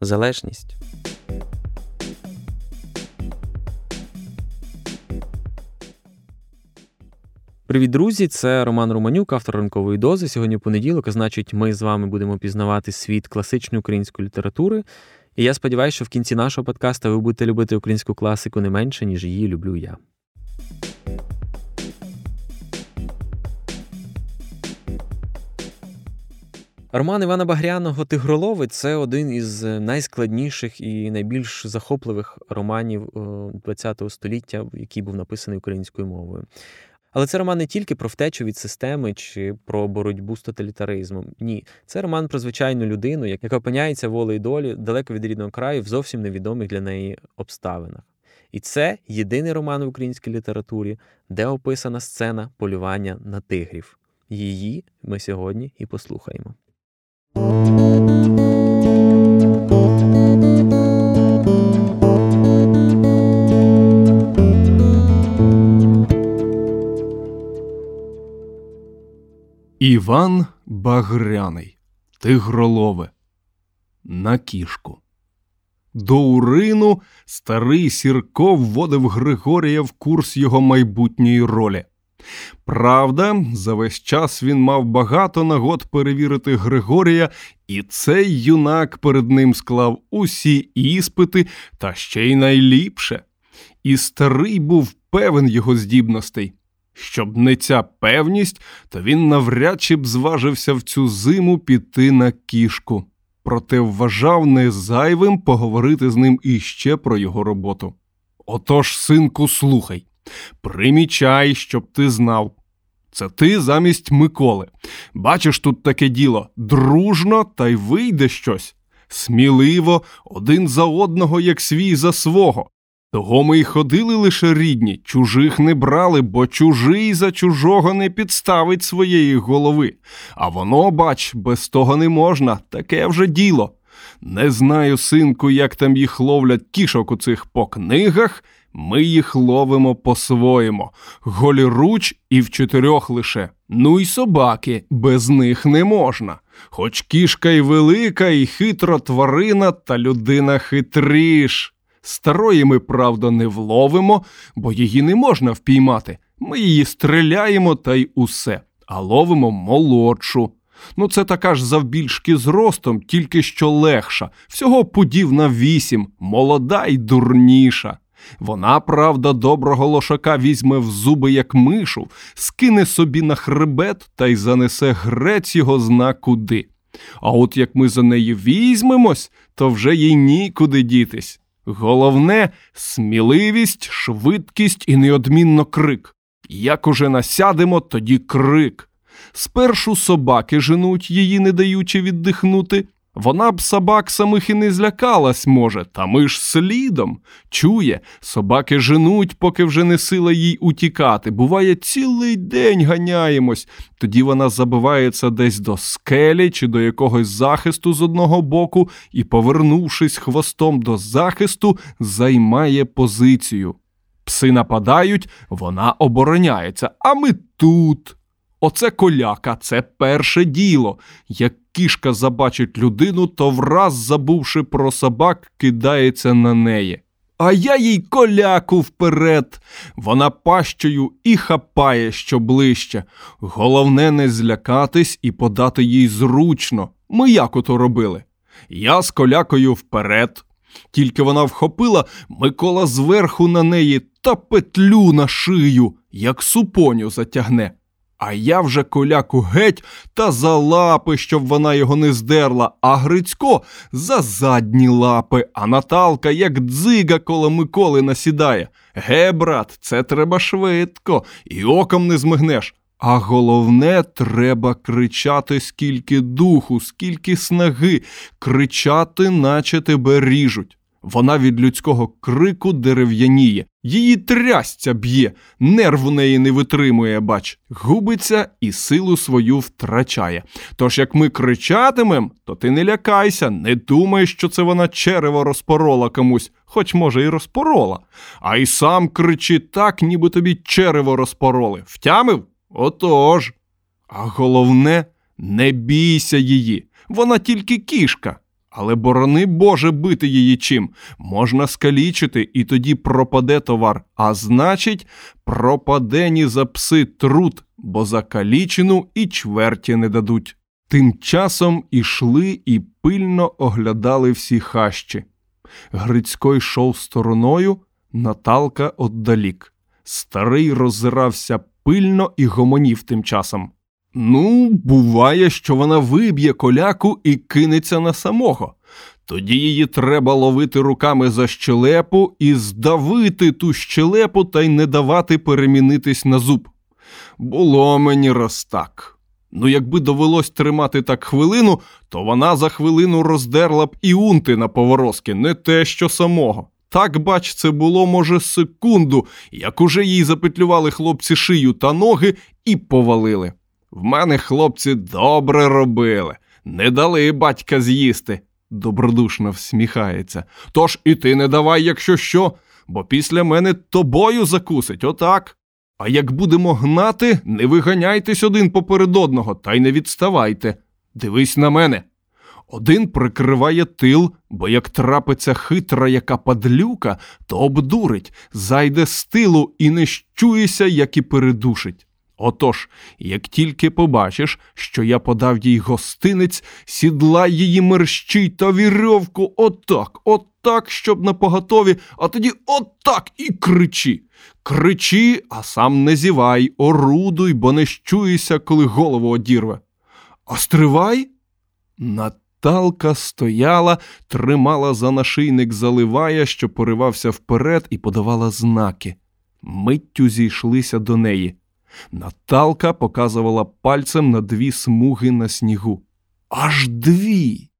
залежність. Привіт, друзі! Це Роман Романюк, автор ранкової дози. Сьогодні понеділок, а значить, ми з вами будемо пізнавати світ класичної української літератури. І я сподіваюся, що в кінці нашого подкаста ви будете любити українську класику не менше, ніж її люблю я. Роман Івана Багряного Тигролови це один із найскладніших і найбільш захопливих романів ХХ століття, який був написаний українською мовою. Але це роман не тільки про втечу від системи чи про боротьбу з тоталітаризмом. Ні, це роман про звичайну людину, яка опиняється волею долі далеко від рідного краю в зовсім невідомих для неї обставинах. І це єдиний роман в українській літературі, де описана сцена полювання на тигрів. Її ми сьогодні і послухаємо. Іван Багряний, Тигролове, на кішку. До урину старий Сірко вводив Григорія в курс його майбутньої ролі. Правда, за весь час він мав багато нагод перевірити Григорія, і цей юнак перед ним склав усі іспити та ще й найліпше. І старий був певен його здібностей. Щоб не ця певність, то він навряд чи б зважився в цю зиму піти на кішку, проте вважав не зайвим поговорити з ним іще про його роботу. Отож, синку, слухай, примічай, щоб ти знав. Це ти замість Миколи. Бачиш тут таке діло дружно, та й вийде щось. Сміливо, один за одного, як свій за свого. Того ми й ходили лише рідні, чужих не брали, бо чужий за чужого не підставить своєї голови. А воно, бач, без того не можна, таке вже діло. Не знаю, синку, як там їх ловлять кішок у цих по книгах. Ми їх ловимо по-своєму, голіруч і в чотирьох лише. Ну й собаки, без них не можна. Хоч кішка й велика, і хитро тварина, та людина хитріш. Старої ми, правда, не вловимо, бо її не можна впіймати. Ми її стріляємо та й усе, а ловимо молодшу. Ну, це така ж завбільшки з ростом, тільки що легша, всього пудів на вісім, молода й дурніша. Вона, правда, доброго лошака візьме в зуби, як мишу, скине собі на хребет та й занесе грець його зна куди. А от як ми за неї візьмемось, то вже їй нікуди дітись. Головне сміливість, швидкість і неодмінно крик. Як уже насядемо, тоді крик. Спершу собаки женуть її, не даючи віддихнути. Вона б собак самих і не злякалась, може, та ми ж слідом. Чує, собаки женуть, поки вже не сила їй утікати. Буває, цілий день ганяємось. Тоді вона забивається десь до скелі чи до якогось захисту з одного боку і, повернувшись хвостом до захисту, займає позицію. Пси нападають, вона обороняється, а ми тут. Оце коляка, це перше діло. Як кішка забачить людину, то враз, забувши про собак, кидається на неї. А я їй коляку вперед. Вона пащою і хапає що ближче. Головне, не злякатись і подати їй зручно. Ми як ото робили? Я з колякою вперед. Тільки вона вхопила Микола зверху на неї та петлю на шию, як супоню затягне. А я вже коляку геть та за лапи, щоб вона його не здерла, а Грицько за задні лапи, а Наталка, як дзига коло Миколи насідає. Ге, брат, це треба швидко, і оком не змигнеш. А головне, треба кричати скільки духу, скільки снаги, кричати, наче тебе ріжуть. Вона від людського крику дерев'яніє, її трясця б'є, нерв у неї не витримує, бач, губиться і силу свою втрачає. Тож як ми кричатимем, то ти не лякайся, не думай, що це вона черево розпорола комусь, хоч, може, і розпорола. А й сам кричи так, ніби тобі черево розпороли. Втямив? Отож. А головне, не бійся її, вона тільки кішка. Але борони Боже бити її чим. Можна скалічити, і тоді пропаде товар, а значить, пропаде ні за пси труд, бо за калічину і чверті не дадуть. Тим часом ішли і пильно оглядали всі хащі. Грицько йшов стороною, Наталка отдалік. Старий роззирався пильно і гомонів тим часом. Ну, буває, що вона виб'є коляку і кинеться на самого. Тоді її треба ловити руками за щелепу і здавити ту щелепу та й не давати перемінитись на зуб. Було мені раз так. Ну, якби довелось тримати так хвилину, то вона за хвилину роздерла б і унти на поворозки, не те що самого. Так, бач, це було, може, секунду, як уже їй запетлювали хлопці шию та ноги і повалили. В мене хлопці добре робили, не дали батька з'їсти, добродушно всміхається. Тож і ти не давай, якщо що, бо після мене тобою закусить, отак. А як будемо гнати, не виганяйтесь один поперед одного, та й не відставайте. Дивись на мене. Один прикриває тил, бо як трапиться хитра яка падлюка, то обдурить, зайде з тилу і не щується, як і передушить. Отож, як тільки побачиш, що я подав їй гостинець, сідлай її мерщій та вірьовку отак, отак, щоб на поготові, а тоді отак і кричи. Кричи, а сам не зівай, орудуй, бо не щуєшся, коли голову одірве. Остривай? Наталка стояла, тримала за нашийник заливая, що поривався вперед, і подавала знаки. Миттю зійшлися до неї. Наталка показувала пальцем на дві смуги на снігу. Аж дві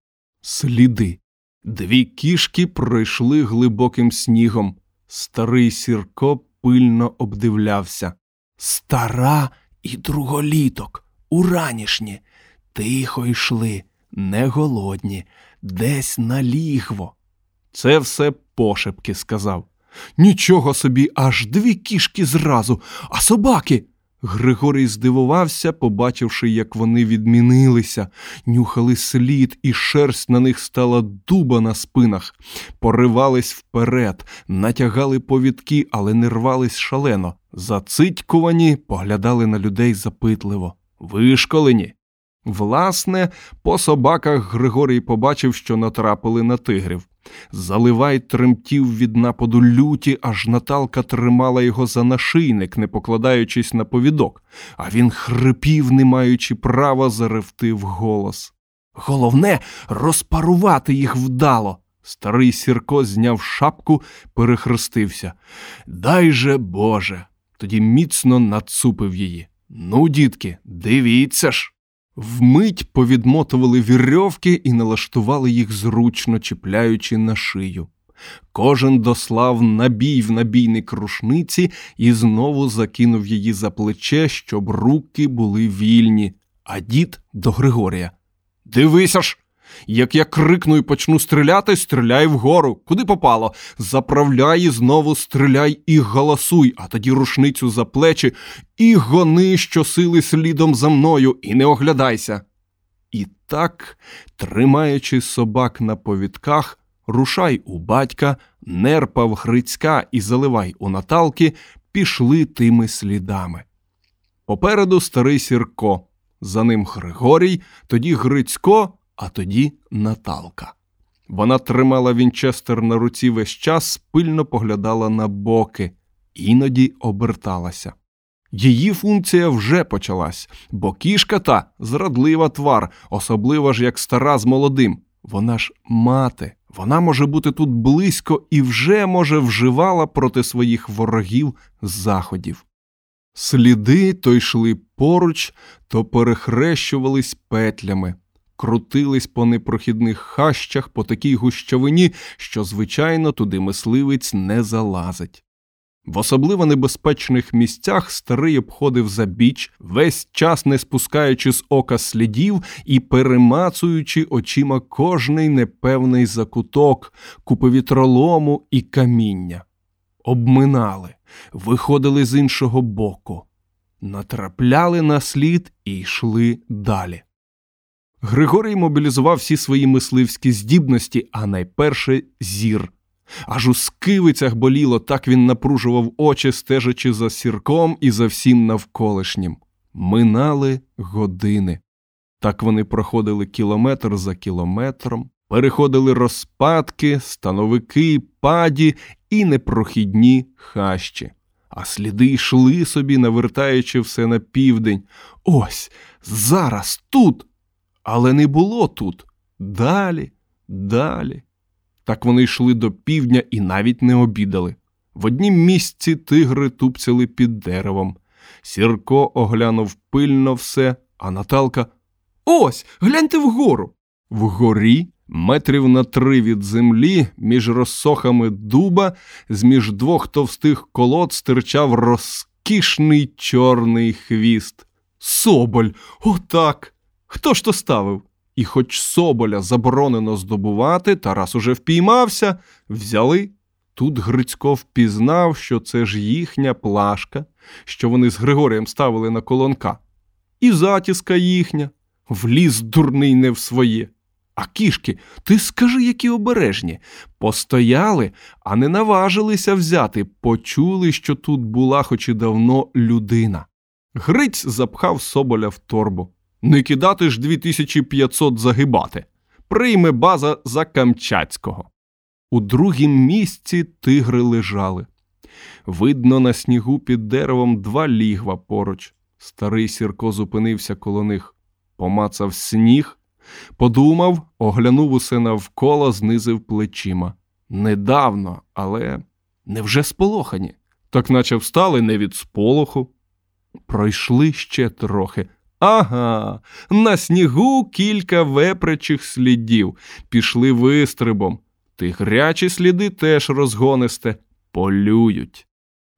сліди. Дві кішки пройшли глибоким снігом. Старий Сірко пильно обдивлявся. Стара і друголіток, уранішні, тихо йшли, не голодні, десь на лігво. Це все пошепки сказав. Нічого собі, аж дві кішки зразу, а собаки. Григорій здивувався, побачивши, як вони відмінилися, нюхали слід, і шерсть на них стала дуба на спинах, поривались вперед, натягали повідки, але не рвались шалено. Зацитькувані поглядали на людей запитливо. Вишколені. Власне, по собаках Григорій побачив, що натрапили на тигрів. Заливай тремтів від нападу люті, аж Наталка тримала його за нашийник, не покладаючись на повідок, а він хрипів, не маючи права заревти в голос. Головне розпарувати їх вдало. Старий Сірко зняв шапку, перехрестився. Дай же Боже. Тоді міцно нацупив її. Ну, дітки, дивіться ж. Вмить повідмотували вірьовки і налаштували їх зручно, чіпляючи на шию. Кожен дослав набій в набійник рушниці і знову закинув її за плече, щоб руки були вільні, а дід до Григорія. Дивися ж! Як я крикну і почну стріляти, стріляй вгору. Куди попало? Заправляй і знову стріляй і галасуй, а тоді рушницю за плечі і гони щосили слідом за мною, і не оглядайся. І так, тримаючи собак на повідках, рушай у батька, нерпав Грицька і заливай у Наталки, пішли тими слідами. Попереду старий Сірко, за ним Григорій, тоді Грицько а тоді Наталка. Вона тримала Вінчестер на руці весь час, пильно поглядала на боки, іноді оберталася. Її функція вже почалась, бо кішка та зрадлива твар, особливо ж як стара з молодим. Вона ж мати, вона може бути тут близько і вже, може, вживала проти своїх ворогів заходів. Сліди то йшли поруч, то перехрещувались петлями, крутились по непрохідних хащах по такій гущавині, що, звичайно, туди мисливець не залазить. В особливо небезпечних місцях старий обходив за біч, весь час не спускаючи з ока слідів і перемацуючи очима кожний непевний закуток, купи вітролому і каміння. Обминали, виходили з іншого боку, натрапляли на слід і йшли далі. Григорій мобілізував всі свої мисливські здібності, а найперше зір. Аж у скивицях боліло, так він напружував очі, стежачи за сірком і за всім навколишнім. Минали години. Так вони проходили кілометр за кілометром, переходили розпадки, становики, паді і непрохідні хащі. А сліди йшли собі, навертаючи все на південь. Ось зараз тут. Але не було тут. Далі, далі. Так вони йшли до півдня і навіть не обідали. В однім місці тигри тупцяли під деревом. Сірко оглянув пильно все, а Наталка Ось, гляньте вгору. Вгорі, метрів на три від землі, між розсохами дуба, з між двох товстих колод стирчав розкішний чорний хвіст. Соболь, отак. Хто ж то ставив? І хоч соболя заборонено здобувати, Тарас уже впіймався, взяли. Тут Грицько впізнав, що це ж їхня плашка, що вони з Григорієм ставили на колонка. І затіска їхня, вліз дурний не в своє. А кішки, ти скажи, які обережні. Постояли, а не наважилися взяти, почули, що тут була, хоч і давно, людина. Гриць запхав соболя в торбу. Не кидати ж 2500 загибати. Прийме база за Камчатського. У другім місці тигри лежали. Видно, на снігу під деревом два лігва поруч. Старий Сірко зупинився коло них, помацав сніг, подумав, оглянув усе навколо, знизив плечима. Недавно, але невже сполохані? Так наче встали не від сполоху. Пройшли ще трохи. Ага, на снігу кілька вепречих слідів, пішли вистрибом. Тигрячі сліди теж розгонисте, полюють.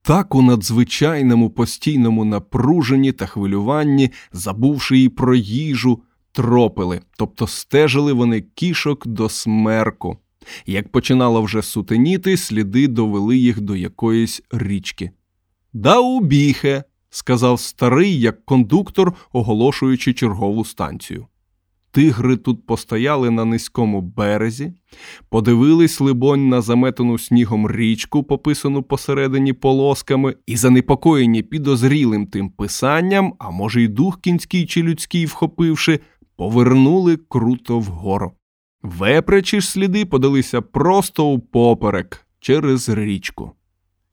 Так у надзвичайному постійному напруженні та хвилюванні, забувши і про їжу, тропили, тобто стежили вони кішок до смерку. Як починало вже сутеніти, сліди довели їх до якоїсь річки. Да убіхе, сказав старий, як кондуктор, оголошуючи чергову станцію. Тигри тут постояли на низькому березі, подивились, либонь, на заметану снігом річку, пописану посередині полосками, і, занепокоєні підозрілим тим писанням, а може, й дух кінський чи людський вхопивши, повернули круто вгору. Вепречі ж сліди подалися просто упоперек через річку.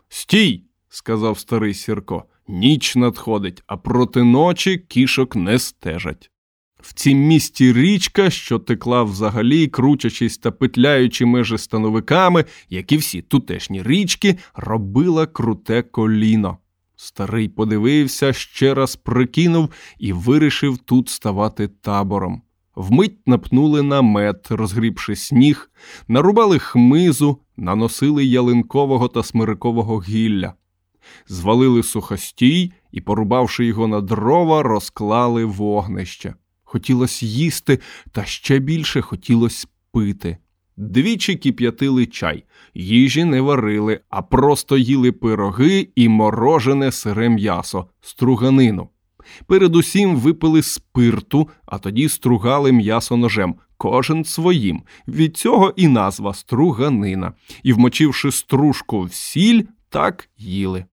Стій, сказав старий Сірко. Ніч надходить, а проти ночі кішок не стежать. В цім місті річка, що текла взагалі, кручачись та петляючи межи становиками, як і всі тутешні річки, робила круте коліно. Старий подивився, ще раз прикинув і вирішив тут ставати табором. Вмить напнули намет, розгрібши сніг, нарубали хмизу, наносили ялинкового та смирикового гілля звалили сухостій і, порубавши його на дрова, розклали вогнище. Хотілося їсти, та ще більше хотілося пити. Двічі кип'ятили чай, їжі не варили, а просто їли пироги і морожене сире м'ясо, струганину. Передусім випили спирту, а тоді стругали м'ясо ножем, кожен своїм. Від цього і назва струганина. І, вмочивши стружку в сіль, так їли.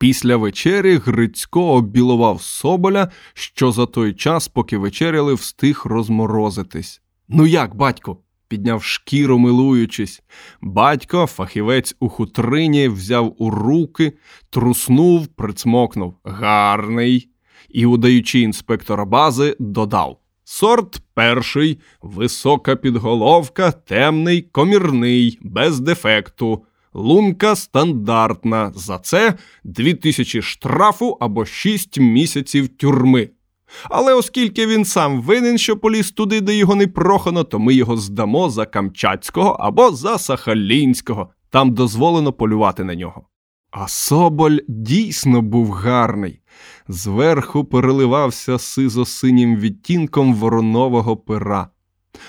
Після вечері Грицько оббілував соболя, що за той час, поки вечеряли, встиг розморозитись. Ну як, батько? підняв шкіру, милуючись. Батько, фахівець у хутрині, взяв у руки, труснув, прицмокнув гарний і, удаючи інспектора бази, додав Сорт перший, висока підголовка, темний, комірний, без дефекту. Лунка стандартна. За це 2000 штрафу або 6 місяців тюрми. Але оскільки він сам винен, що поліз туди, де його не прохано, то ми його здамо за Камчатського або за Сахалінського. Там дозволено полювати на нього. А Соболь дійсно був гарний. Зверху переливався сизо-синім відтінком воронового пера.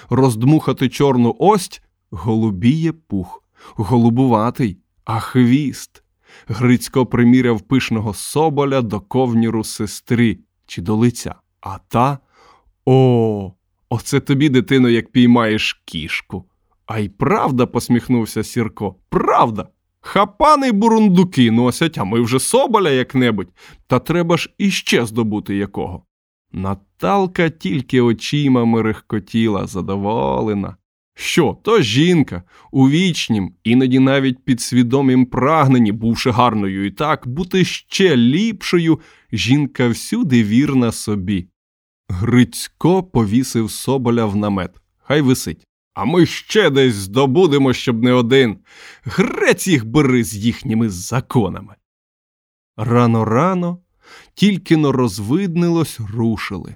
Роздмухати чорну ость голубіє пух, голубуватий, а хвіст. Грицько приміряв пишного соболя до ковніру сестри чи до лиця. А та о, оце тобі, дитино, як піймаєш кішку. А й правда, посміхнувся Сірко. Правда. Хапани бурундуки носять, а ми вже соболя як-небудь, та треба ж іще здобути якого. Наталка тільки очима мерехкотіла, задоволена. Що, то жінка у вічнім, іноді навіть підсвідомім прагненні, бувши гарною і так, бути ще ліпшою, жінка всюди вірна собі. Грицько повісив соболя в намет. Хай висить. А ми ще десь здобудемо, щоб не один. Грець їх бери з їхніми законами. Рано рано, тільки но розвиднилось, рушили.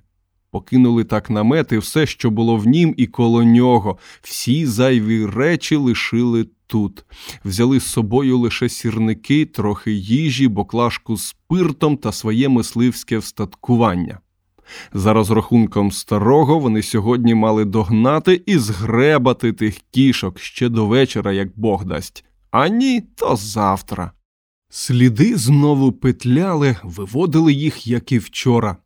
Покинули так намет і все, що було в нім, і коло нього. Всі зайві речі лишили тут. Взяли з собою лише сірники, трохи їжі, боклажку з спиртом та своє мисливське встаткування. За розрахунком старого вони сьогодні мали догнати і згребати тих кішок ще до вечора, як Бог дасть, а ні, то завтра. Сліди знову петляли, виводили їх, як і вчора.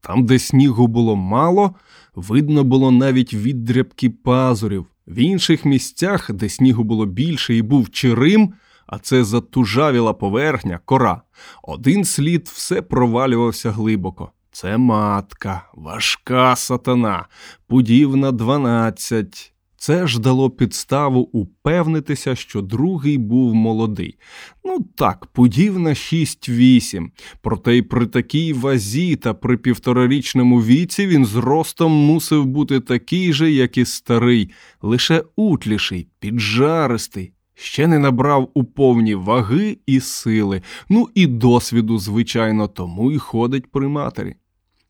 Там, де снігу було мало, видно було навіть віддрябки пазурів. В інших місцях, де снігу було більше і був чирим, а це затужавіла поверхня, кора. Один слід все провалювався глибоко. Це матка, важка сатана, пудівна дванадцять. Це ж дало підставу упевнитися, що другий був молодий. Ну так, пудівна 6-8. Проте й при такій вазі та при півторарічному віці він зростом мусив бути такий же, як і старий, лише утліший, піджаристий. Ще не набрав у повні ваги і сили, ну і досвіду, звичайно, тому й ходить при матері.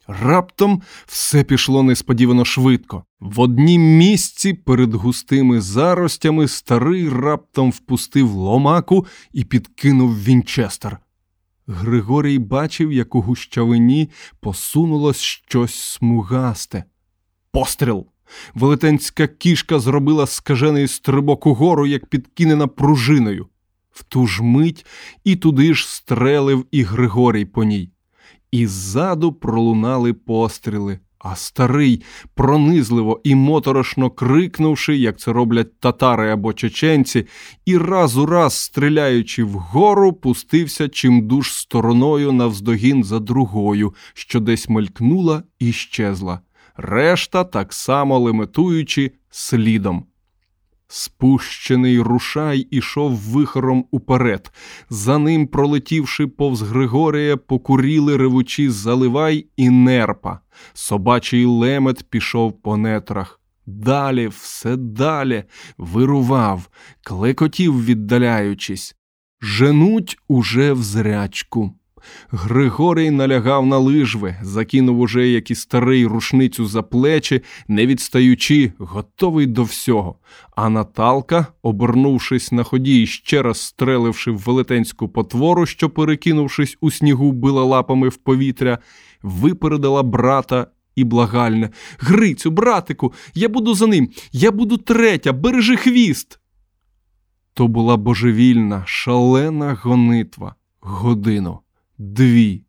Раптом все пішло несподівано швидко. В однім місці перед густими заростями старий раптом впустив ломаку і підкинув Вінчестер. Григорій бачив, як у гущавині посунулось щось смугасте. Постріл! Велетенська кішка зробила скажений стрибок угору, як підкинена пружиною. В ту ж мить і туди ж стрелив і Григорій по ній і ззаду пролунали постріли, а старий, пронизливо і моторошно крикнувши, як це роблять татари або чеченці, і раз у раз, стріляючи вгору, пустився чимдуж стороною навздогін за другою, що десь мелькнула і щезла. Решта, так само леметуючи, слідом. Спущений рушай ішов вихором уперед. За ним, пролетівши повз Григорія, покуріли ревучі заливай і нерпа. Собачий лемет пішов по нетрах. Далі, все далі, вирував, клекотів, віддаляючись. Женуть уже в зрячку. Григорій налягав на лижви, закинув уже як і старий рушницю за плечі, не відстаючи, готовий до всього. А Наталка, обернувшись на ході і ще раз стреливши в велетенську потвору, що, перекинувшись у снігу, била лапами в повітря, випередила брата. І благальне Грицю, братику, я буду за ним, я буду третя, бережи хвіст. То була божевільна, шалена гонитва, годину дві,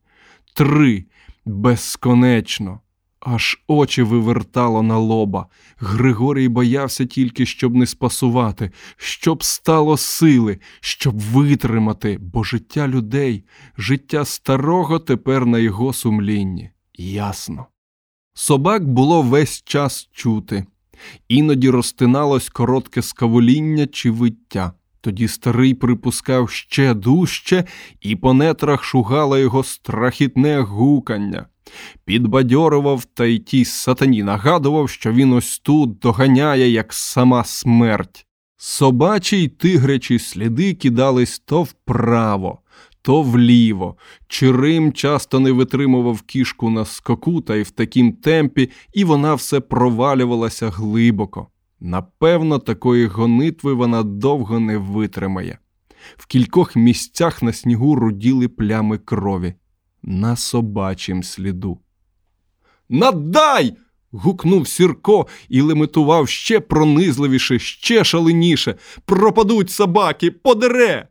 три, безконечно. Аж очі вивертало на лоба. Григорій боявся тільки, щоб не спасувати, щоб стало сили, щоб витримати, бо життя людей, життя старого тепер на його сумлінні. Ясно. Собак було весь час чути, іноді розтиналось коротке скавоління чи виття. Тоді старий припускав ще дужче, і по нетрах шугало його страхітне гукання. Підбадьорував та й тій сатані нагадував, що він ось тут доганяє, як сама смерть. Собачі й тигрячі сліди кидались то вправо, то вліво. Чирим часто не витримував кішку на скоку та й в такім темпі, і вона все провалювалася глибоко. Напевно, такої гонитви вона довго не витримає. В кількох місцях на снігу руділи плями крові на собачім сліду. Надай! гукнув Сірко і лимитував ще пронизливіше, ще шаленіше. Пропадуть собаки, подере!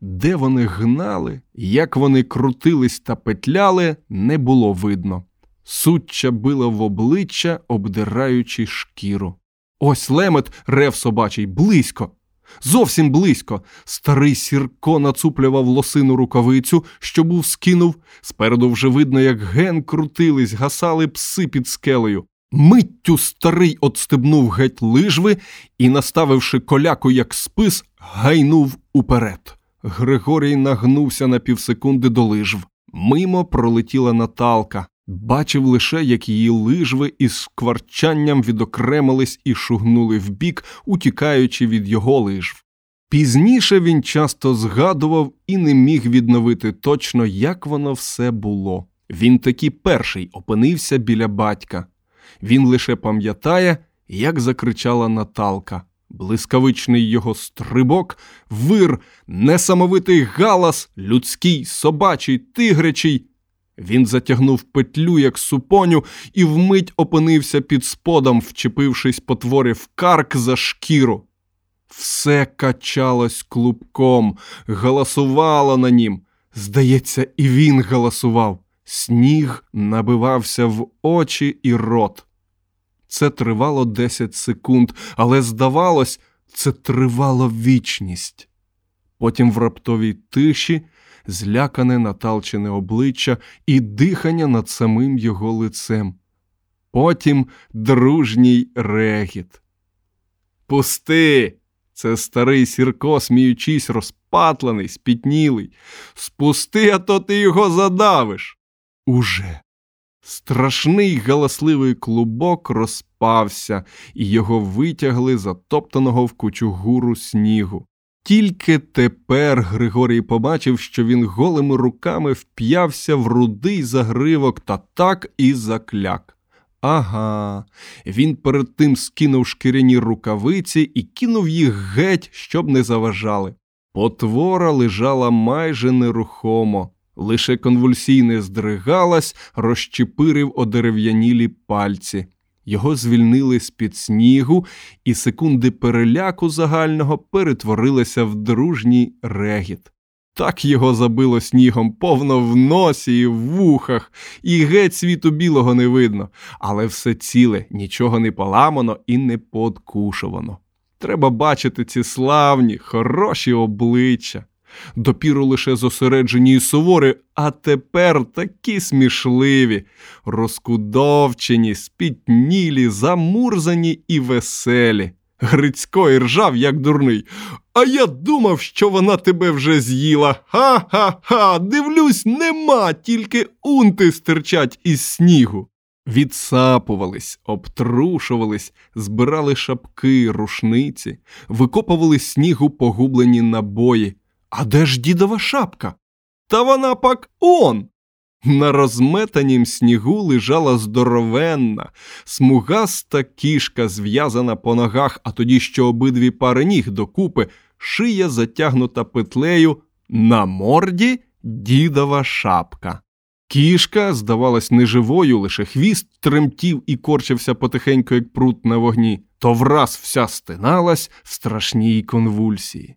Де вони гнали, як вони крутились та петляли, не було видно. Суччя била в обличчя, обдираючи шкіру. Ось лемет рев собачий близько. Зовсім близько. Старий Сірко нацуплював лосину рукавицю, що був скинув. Спереду вже видно, як ген крутились, гасали пси під скелею. Миттю старий отстебнув геть лижви і, наставивши коляку як спис, гайнув уперед. Григорій нагнувся на півсекунди до лижв. Мимо пролетіла Наталка. Бачив лише, як її лижви із скварчанням відокремились і шугнули вбік, утікаючи від його лижв. Пізніше він часто згадував і не міг відновити точно, як воно все було. Він таки перший опинився біля батька. Він лише пам'ятає, як закричала Наталка. Блискавичний його стрибок, вир, несамовитий галас, людський, собачий, тигрячий. Він затягнув петлю, як супоню, і вмить опинився під сподом, вчепившись потворі в карк за шкіру. Все качалось клубком, галасувало на нім. Здається, і він галасував. Сніг набивався в очі і рот. Це тривало 10 секунд, але, здавалось, це тривало вічність. Потім в раптовій тиші злякане наталчене обличчя і дихання над самим його лицем. Потім дружній регіт. Пусти! Це старий Сірко, сміючись, розпатлений, спітнілий. Спусти, а то ти його задавиш. Уже. Страшний галасливий клубок розпався, і його витягли затоптаного в кучугуру снігу. Тільки тепер Григорій побачив, що він голими руками вп'явся в рудий загривок та так і закляк. Ага, він перед тим скинув шкіряні рукавиці і кинув їх геть, щоб не заважали. Потвора лежала майже нерухомо, лише конвульсійне здригалась, розчепирив одерев'янілі пальці. Його звільнили з під снігу, і секунди переляку загального перетворилися в дружній регіт. Так його забило снігом повно в носі і в вухах, і геть світу білого не видно, але все ціле, нічого не поламано і не подкушувано. Треба бачити ці славні, хороші обличчя допіру лише зосереджені і суворі, а тепер такі смішливі, розкудовчені, спітнілі, замурзані і веселі. Грицько і ржав, як дурний. А я думав, що вона тебе вже з'їла. Ха-ха-ха, дивлюсь, нема, тільки унти стирчать із снігу. Відсапувались, обтрушувались, збирали шапки, рушниці, викопували снігу погублені набої. А де ж дідова шапка? Та вона пак он. На розметанім снігу лежала здоровенна, смугаста кішка, зв'язана по ногах, а тоді ще обидві пари ніг докупи, шия затягнута петлею, на морді дідова шапка. Кішка, здавалась, неживою, лише хвіст тремтів і корчився потихеньку, як прут на вогні, то враз вся стиналась в страшній конвульсії.